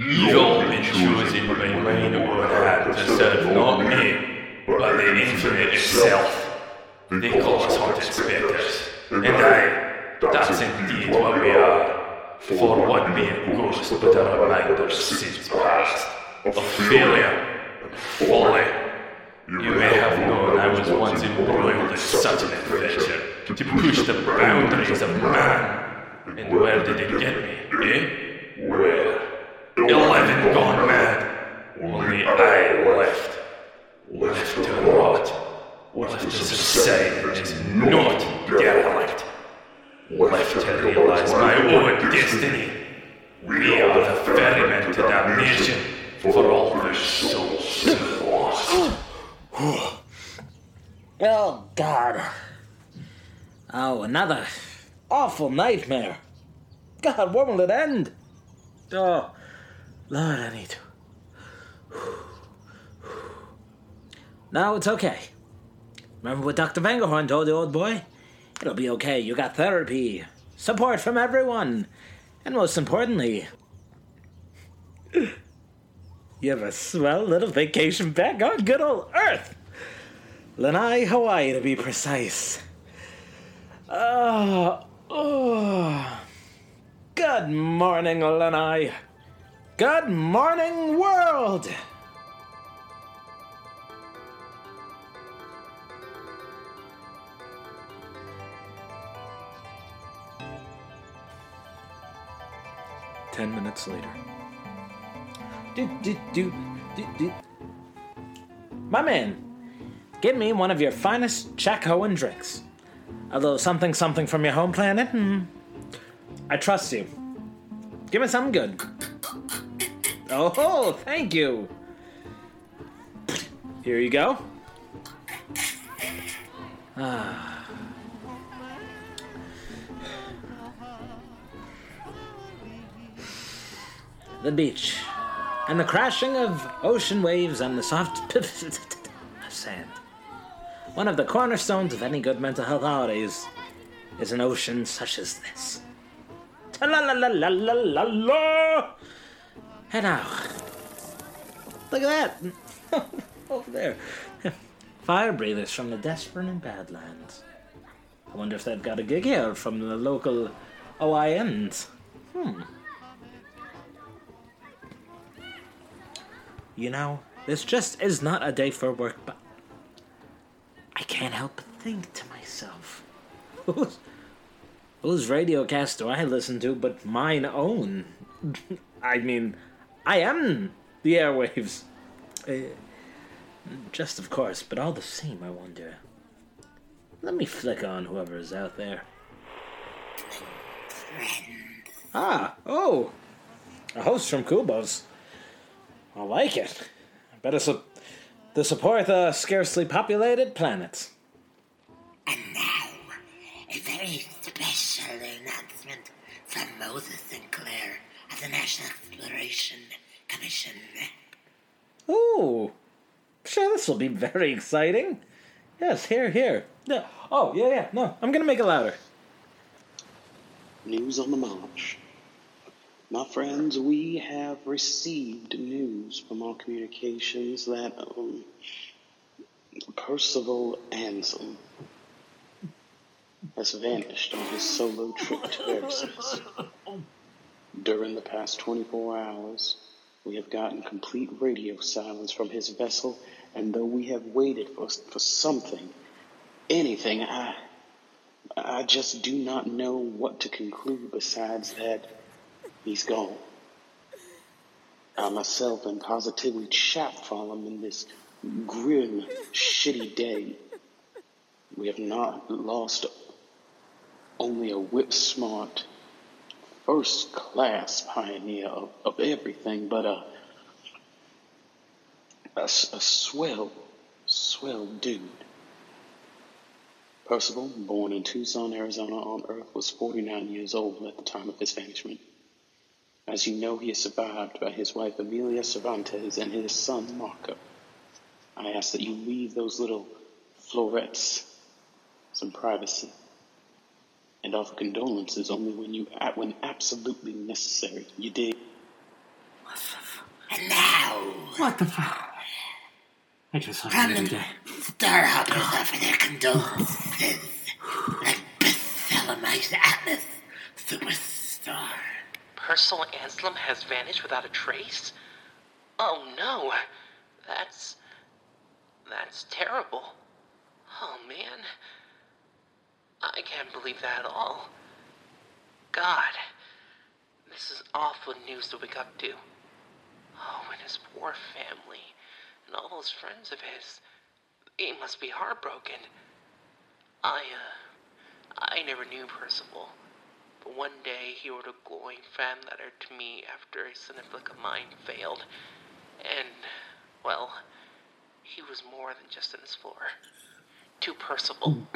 Been chosen by mine own hand to serve not me, but the infinite itself. They call us haunted spectres, and I, that's indeed what we are. For what be a ghost but a reminder of sins past, of failure, folly. You may have known I was once embroiled in such an adventure to push the boundaries of man. And where did it get me, eh? Where? Eleven gone mad. Only I left. Left to rot. Left to subside as not derelict. Left to realize my own destiny. We are the ferryman to damnation for all their souls lost. Oh, God. Oh, another awful nightmare. God, when will it end? Oh, Lord, I need to. No, it's okay. Remember what Dr. Vangerhorn told the old boy? It'll be okay. You got therapy, support from everyone, and most importantly, you have a swell little vacation back on good old Earth. Lanai, Hawaii, to be precise. Oh, oh. Good morning, Lanai. Good morning, world. Ten minutes later. Do, do, do, do, do. My man, give me one of your finest Chacoan drinks. A little something something from your home planet. Hmm. I trust you. Give me something good. Oh, thank you. Here you go. Ah. The beach. And the crashing of ocean waves and the soft of sand. One of the cornerstones of any good mental health holidays is an ocean such as this. Ta La la la la la la la. And now, look at that over there. Fire breathers from the Desperate and Badlands. I wonder if they've got a gig here from the local OINs. Hmm. You know, this just is not a day for work, but I can't help but think to myself, whose, whose radio cast do I listen to but mine own? I mean, I am the airwaves. Uh, just of course, but all the same, I wonder. Let me flick on whoever is out there. Ah, oh, a host from Kubos. I like it. Better su- to support the scarcely populated planets. And now, a very special announcement from Moses Sinclair the National Exploration Commission. Ooh, sure, this will be very exciting. Yes, here, here. Yeah. Oh, yeah, yeah. No, I'm gonna make it louder. News on the march. My friends, we have received news from our communications that um, Percival Anselm has vanished on his solo trip to Versailles. During the past 24 hours, we have gotten complete radio silence from his vessel, and though we have waited for, for something, anything, I, I just do not know what to conclude besides that he's gone. I myself am positively chapfallen in this grim, shitty day. We have not lost only a whip smart, first class pioneer of, of everything, but uh, a a swell, swell dude. Percival, born in Tucson, Arizona on Earth, was 49 years old at the time of his vanishment. As you know, he is survived by his wife Amelia Cervantes and his son Marco. I ask that you leave those little florets some privacy and offer condolences only when you when absolutely necessary. You dig? What's And now, What the fuck? I just saw from the other the day. Star Hoppers offer their condolences. Like Bartholomew Atlas, superstar. Percival Anselm has vanished without a trace? Oh no. That's. That's terrible. Oh man. I can't believe that at all. God. This is awful news to wake up to. Oh, and his poor family. And all those friends of his. He must be heartbroken. I, uh. I never knew Percival. But one day he wrote a glowing fan letter to me after a Cineflick of mine failed. And, well, he was more than just an explorer. To Percival.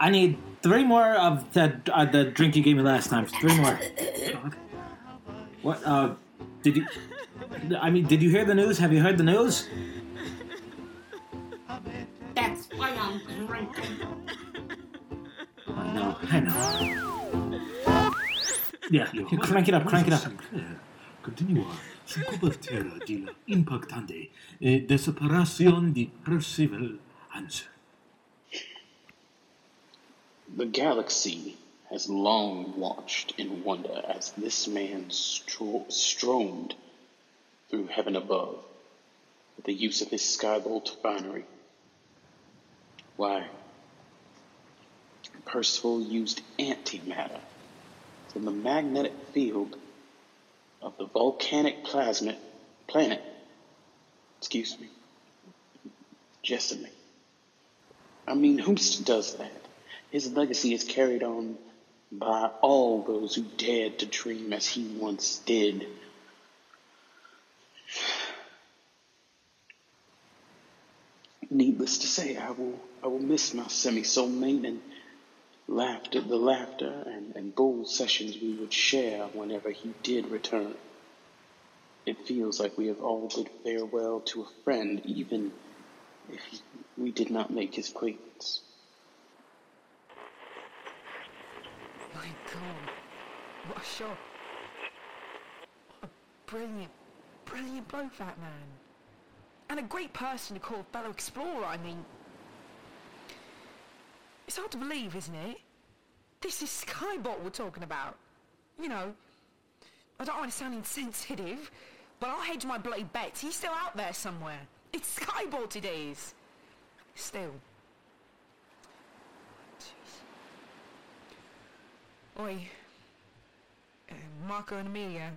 I need three more of the uh, the drink you gave me last time. Three more. What? Uh, did you? I mean, did you hear the news? Have you heard the news? That's why I'm drinking. I know. I know. Yeah, you crank it up. Crank it up. Continua su copertura di la impactante eh, desaparición di Percival Hansen. The galaxy has long watched in wonder as this man stro- stromed through heaven above with the use of his skybolt finery. Why? Percival used antimatter from the magnetic field of the volcanic plasma planet. Excuse me. Jessamy. I mean, who does that? His legacy is carried on by all those who dared to dream as he once did. Needless to say, I will I will miss my semi soulmate and laughter the laughter and, and bold sessions we would share whenever he did return. It feels like we have all bid farewell to a friend, even if he, we did not make his acquaintance. My God, what a shot. A brilliant, brilliant bloke, that man. And a great person to call a fellow explorer, I mean. It's hard to believe, isn't it? This is Skybolt we're talking about. You know, I don't want to sound insensitive, but I'll hedge my bloody bets. He's still out there somewhere. It's Skybolt it is. Still. Oi, uh, Marco and Amelia,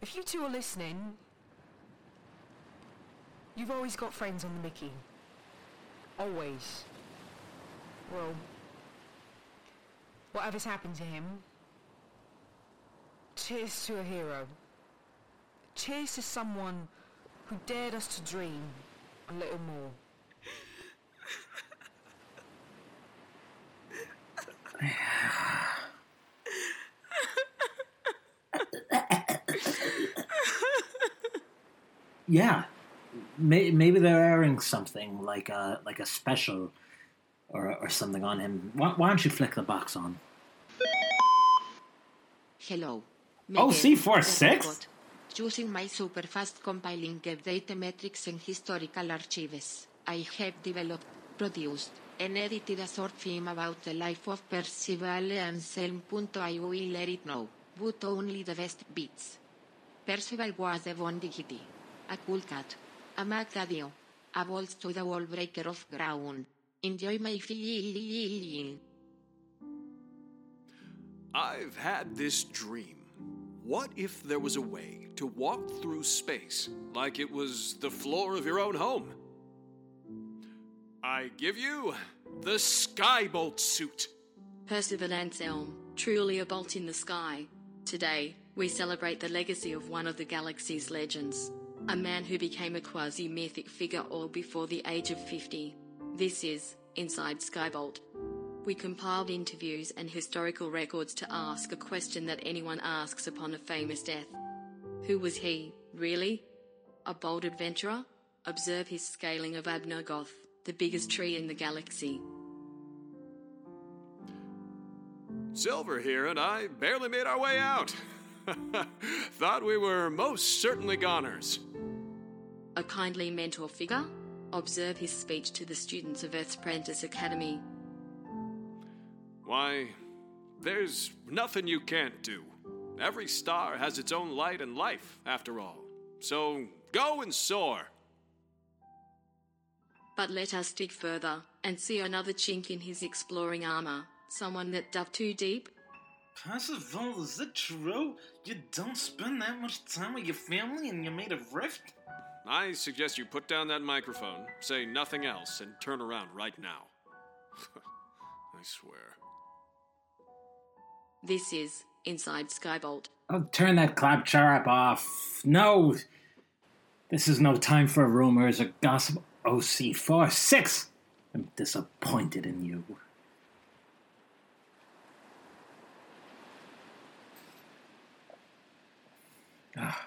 if you two are listening, you've always got friends on the Mickey. Always. Well, whatever's happened to him, cheers to a hero. Cheers to someone who dared us to dream a little more. Yeah, May, maybe they're airing something like a like a special or or something on him. Why, why don't you flick the box on? Hello. Oh, C four six. Using my super fast compiling of data metrics and historical archives, I have developed, produced, and edited a short film about the life of Percival Anselm. I will let it know, but only the best bits. Percival was a Von a cool cat, a Macadeo, a bolt to the wall breaker of ground. Enjoy my film. I've had this dream. What if there was a way to walk through space like it was the floor of your own home? I give you the Skybolt suit. Percival Anselm, truly a bolt in the sky. Today, we celebrate the legacy of one of the galaxy's legends. A man who became a quasi mythic figure all before the age of 50. This is Inside Skybolt. We compiled interviews and historical records to ask a question that anyone asks upon a famous death. Who was he, really? A bold adventurer? Observe his scaling of Abnergoth, the biggest tree in the galaxy. Silver here and I barely made our way out. Thought we were most certainly goners. A kindly mentor figure? Observe his speech to the students of Earth's Prentice Academy. Why, there's nothing you can't do. Every star has its own light and life, after all. So go and soar. But let us dig further and see another chink in his exploring armor. Someone that dug too deep? Percival, is it true? You don't spend that much time with your family and you made a rift? I suggest you put down that microphone, say nothing else, and turn around right now. I swear. This is Inside Skybolt. Oh, turn that claptrap off. No! This is no time for rumors or gossip. OC4 6! I'm disappointed in you. Ah.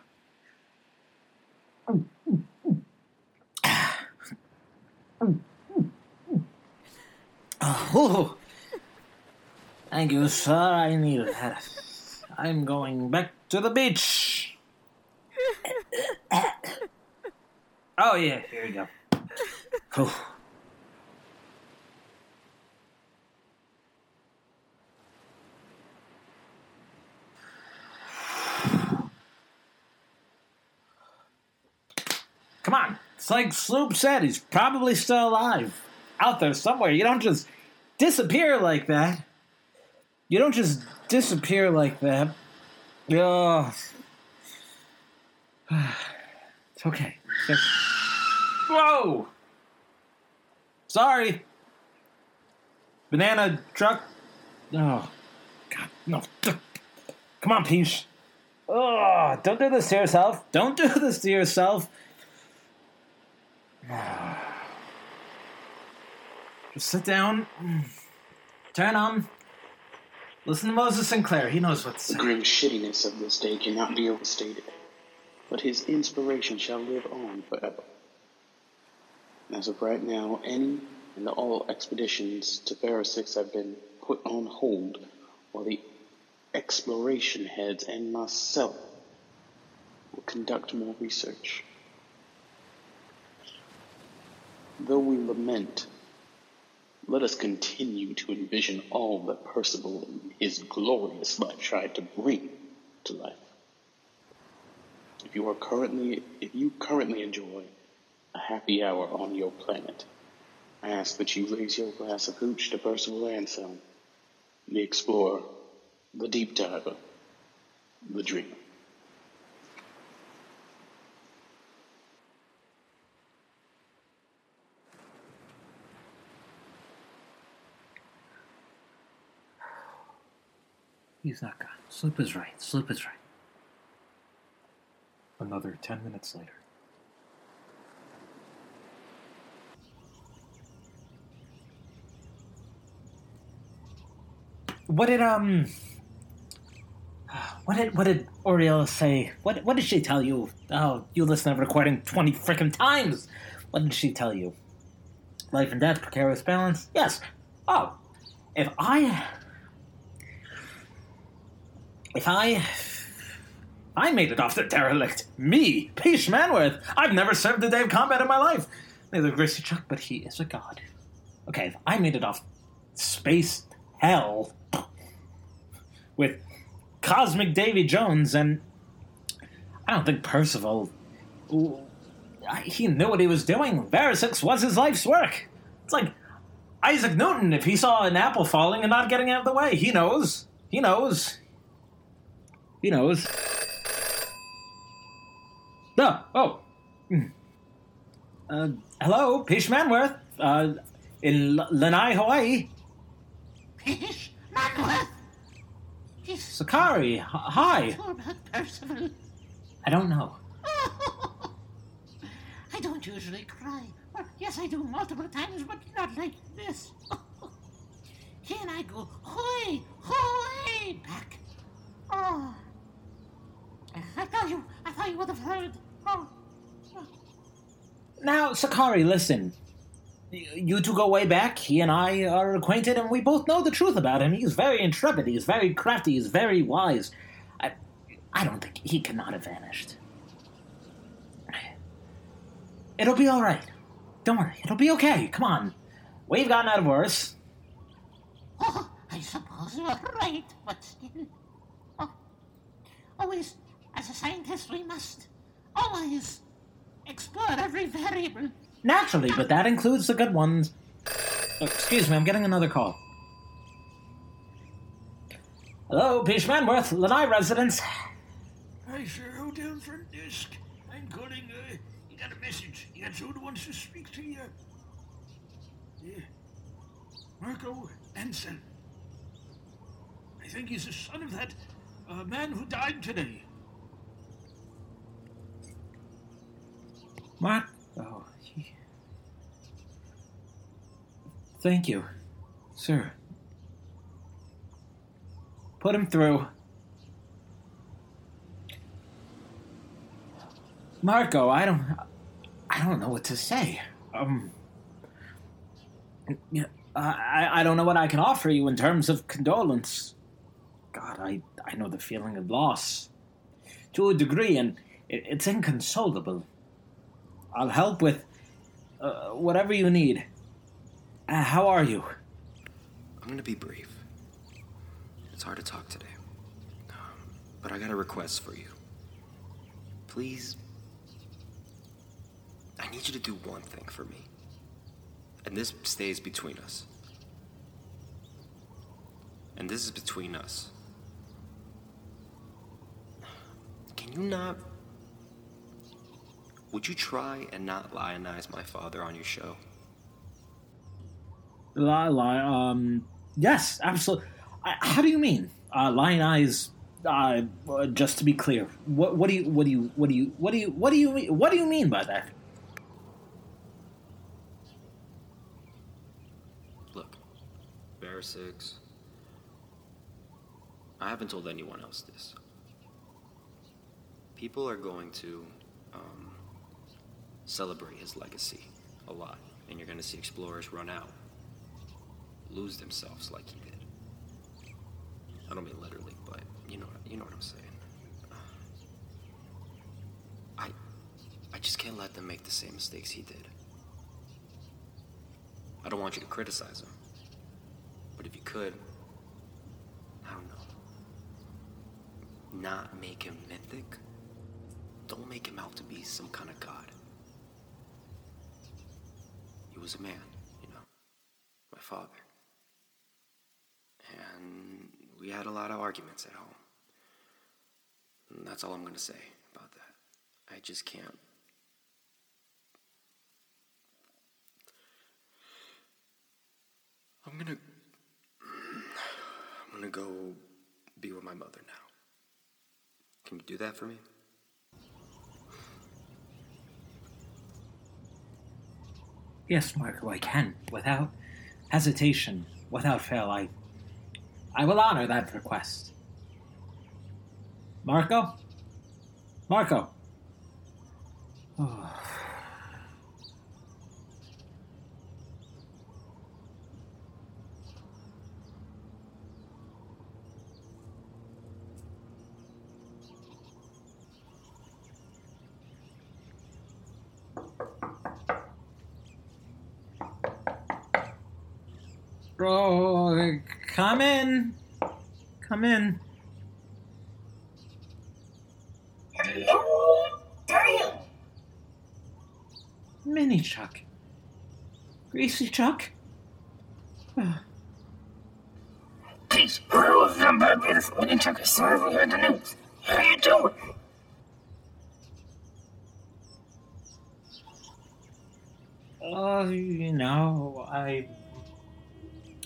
Oh, thank you, sir. I need that. I'm going back to the beach. Oh, yeah, here we go. Oh. Come on. It's like Sloop said, he's probably still alive. Out there somewhere. You don't just disappear like that. You don't just disappear like that. It's okay. It's- Whoa! Sorry. Banana truck. Oh, God, no. Come on, Peach. Oh, don't do this to yourself. Don't do this to yourself. Just sit down. Turn on. Listen to Moses Sinclair. He knows what's. The grim shittiness of this day cannot be overstated, but his inspiration shall live on forever. As of right now, any and all expeditions to 6 have been put on hold while the exploration heads and myself will conduct more research. Though we lament, let us continue to envision all that Percival in his glorious life tried to bring to life. If you are currently, if you currently enjoy a happy hour on your planet, I ask that you raise your glass of hooch to Percival Anselm, the explorer, the deep diver, the dreamer. He's not gone. Sloop is right. Sloop is right. Another ten minutes later. What did um? What did what did Oriella say? What what did she tell you? Oh, you listen to the recording twenty freaking times. What did she tell you? Life and death, precarious balance. Yes. Oh, if I if I I made it off the derelict, me, Peach Manworth, I've never served a day of combat in my life. Neither Greasy Chuck, but he is a god. Okay, if I made it off space hell with Cosmic Davy Jones, and I don't think Percival. He knew what he was doing. Verisix was his life's work. It's like Isaac Newton if he saw an apple falling and not getting out of the way. He knows. He knows. He knows. No. Oh. Hmm. Uh, hello, Peach Manworth. Uh, in Lanai, Hawaii. Peach, Manworth. Sakari, hi. about Percival. I don't know. I don't usually cry. Well, yes, I do multiple times, but not like this. he and I go way, way back. Oh, I thought you, I thought you would have heard. Oh, Now, Sakari, listen. You two go way back. He and I are acquainted, and we both know the truth about him. He's very intrepid. He's very crafty. He's very wise. I, I don't think he cannot have vanished. It'll be all right. Don't worry. It'll be okay. Come on. We've gotten out of worse. Oh, I suppose you're right, but still. Oh, always, as a scientist, we must always explore every variable. Naturally, but that includes the good ones. Oh, excuse me, I'm getting another call. Hello, Peach Manworth, Lanai residence. Hi, sir. Hotel front desk. I'm calling. Uh, you got a message. You got wants to speak to you. Yeah. Marco Anselm. I think he's the son of that uh, man who died today. Mark. Oh, he... Thank you, sir. Put him through. Marco, I don't. I don't know what to say. Um. I, I don't know what I can offer you in terms of condolence. God, I, I know the feeling of loss. To a degree, and it, it's inconsolable. I'll help with uh, whatever you need. Uh, how are you? I'm gonna be brief. It's hard to talk today. Um, but I got a request for you. Please. I need you to do one thing for me. And this stays between us. And this is between us. Can you not. Would you try and not lionize my father on your show? Lie, lie. Um, yes, absolutely. I, how do you mean? Uh, lion eyes. Uh, just to be clear, what, what do you, what do you, what do you, what do you, what do you, mean- what do you mean by that? Look, Bear Six. I haven't told anyone else this. People are going to um, celebrate his legacy a lot, and you're going to see explorers run out, lose themselves like he did. I don't mean literally, but you know, you know what I'm saying. I, I just can't let them make the same mistakes he did. I don't want you to criticize him. But if you could, I don't know, not make him mythic. Don't make him out to be some kind of god. He was a man, you know, my father. And we had a lot of arguments at home. And that's all I'm going to say about that. I just can't. I'm gonna. I'm gonna go be with my mother now. Can you do that for me? Yes, Marco, I can. Without hesitation, without fail, I, I will honor that request. Marco? Marco? Oh. Come in. Come in. Hello. Mini Chuck. Greasy Chuck. Pearls, I'm back with this mini truck of serving in the news. How you doing? Oh, you know, I.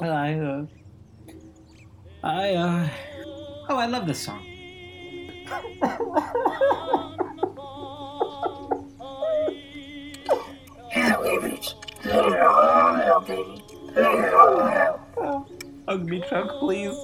I, uh. I, uh. Oh, I love this song. Yeah, we reached. Later on, hell, baby. Later on, hell. Hug me, Chuck, please.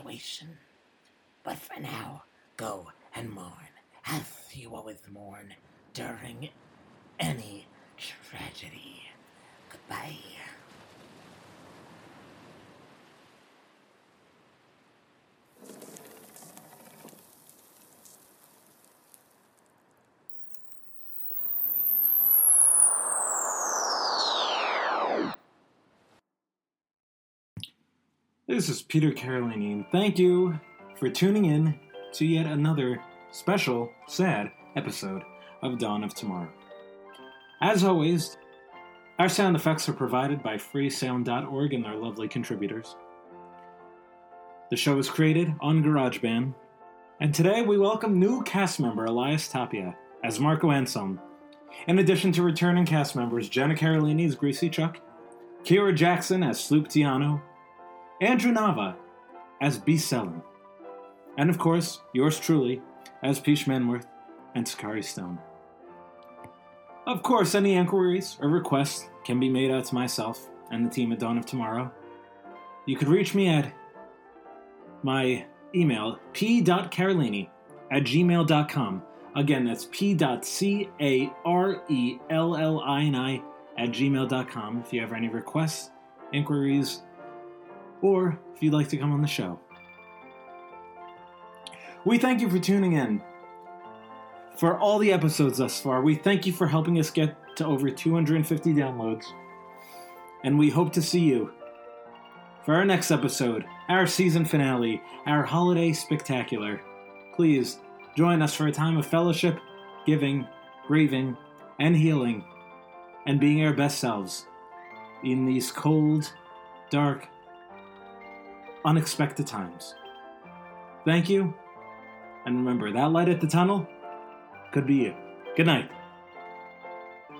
Situation. But for now, go and mourn, as you always mourn during any tragedy. This is Peter Carellini, and thank you for tuning in to yet another special, sad episode of Dawn of Tomorrow. As always, our sound effects are provided by freesound.org and their lovely contributors. The show is created on GarageBand, and today we welcome new cast member Elias Tapia as Marco Anselm, in addition to returning cast members Jenna Carellini as Greasy Chuck, Kira Jackson as Sloop Tiano, Andrew Nava as B. Sellen, and of course, yours truly as Peach Manworth and Sakari Stone. Of course, any inquiries or requests can be made out to myself and the team at Dawn of Tomorrow. You could reach me at my email, p.carellini at gmail.com. Again, that's p.c-a-r-e-l-l-i-n-i at gmail.com if you have any requests, inquiries, or if you'd like to come on the show. We thank you for tuning in. For all the episodes thus far, we thank you for helping us get to over 250 downloads. And we hope to see you for our next episode, our season finale, our holiday spectacular. Please join us for a time of fellowship, giving, grieving, and healing, and being our best selves in these cold, dark, unexpected times. Thank you, and remember that light at the tunnel could be you. Good night,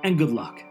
and good luck.